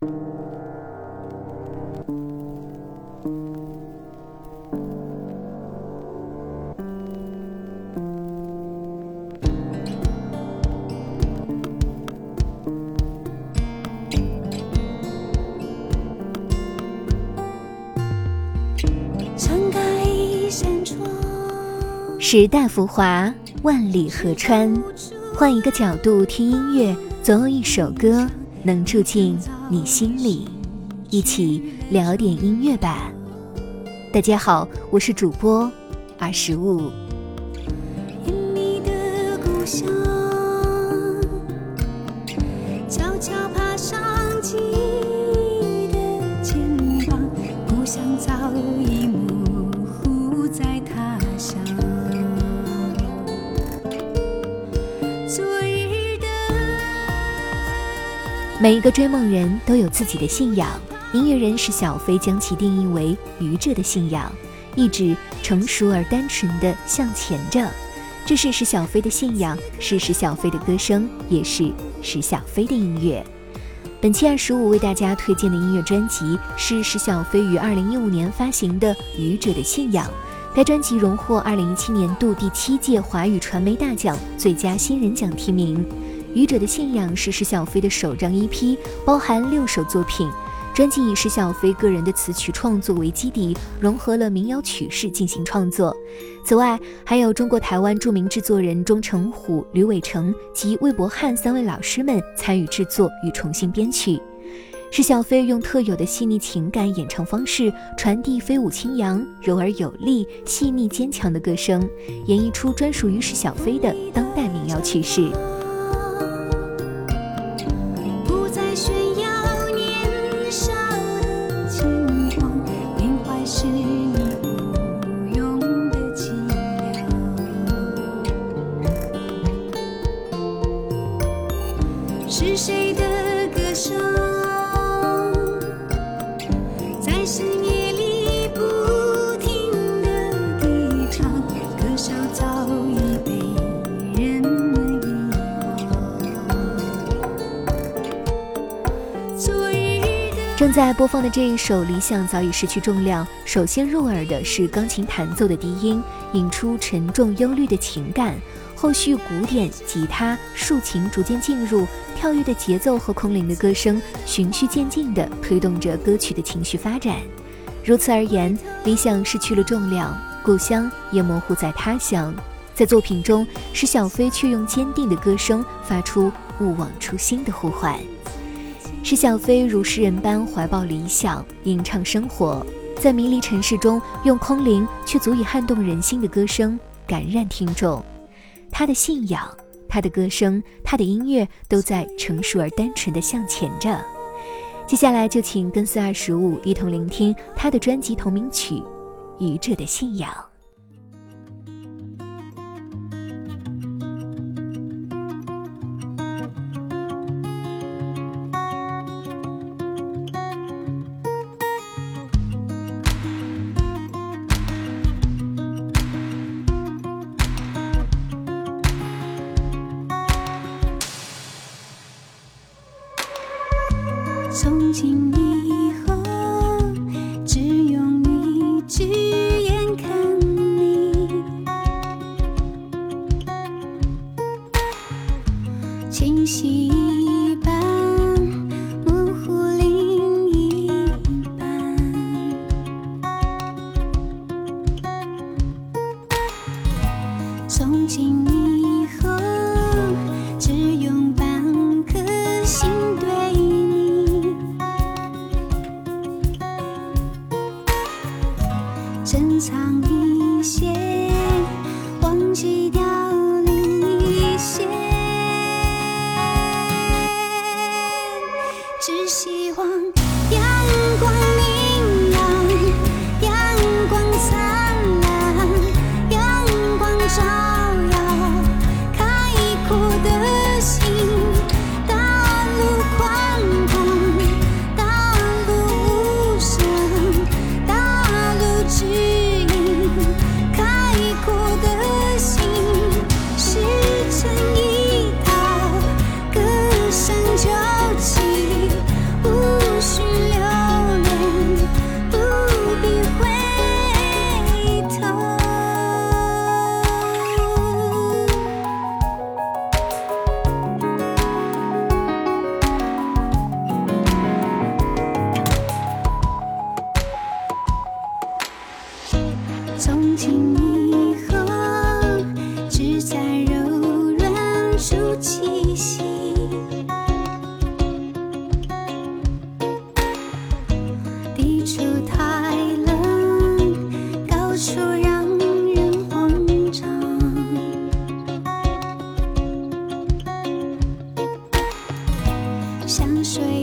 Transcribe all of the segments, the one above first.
时代浮华，万里河川。换一个角度听音乐，总有一首歌能住进你心里。一起聊点音乐吧。大家好，我是主播二十五。每一个追梦人都有自己的信仰，音乐人史小飞将其定义为愚者的信仰，意指成熟而单纯的向前着。这是史小飞的信仰，是史小飞的歌声，也是史小飞的音乐。本期二十五为大家推荐的音乐专辑是史小飞于二零一五年发行的《愚者的信仰》。该专辑荣获二零一七年度第七届华语传媒大奖最佳新人奖提名。愚者的信仰是施小飞的首张 EP，包含六首作品。专辑以施小飞个人的词曲创作为基底，融合了民谣曲式进行创作。此外，还有中国台湾著名制作人钟成虎、吕伟成及魏博翰三位老师们参与制作与重新编曲。施小飞用特有的细腻情感演唱方式，传递飞舞轻扬、柔而有力、细腻坚强的歌声，演绎出专属于施小飞的当代民谣曲式。是誰的歌手正在播放的这一首《理想早已失去重量》，首先入耳的是钢琴弹奏的低音，引出沉重忧虑的情感。后续鼓点、吉他、竖琴逐渐进入，跳跃的节奏和空灵的歌声循序渐进地推动着歌曲的情绪发展。如此而言，理想失去了重量，故乡也模糊在他乡。在作品中，使小飞却用坚定的歌声发出勿忘初心的呼唤。是小飞如诗人般怀抱理想，吟唱生活，在迷离城市中，用空灵却足以撼动人心的歌声感染听众。他的信仰，他的歌声，他的音乐，都在成熟而单纯的向前着。接下来就请跟随二十五一同聆听他的专辑同名曲《愚者的信仰》。从今以后，只用一只眼看你，清晰气息低处太冷高处让人慌张。香水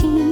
外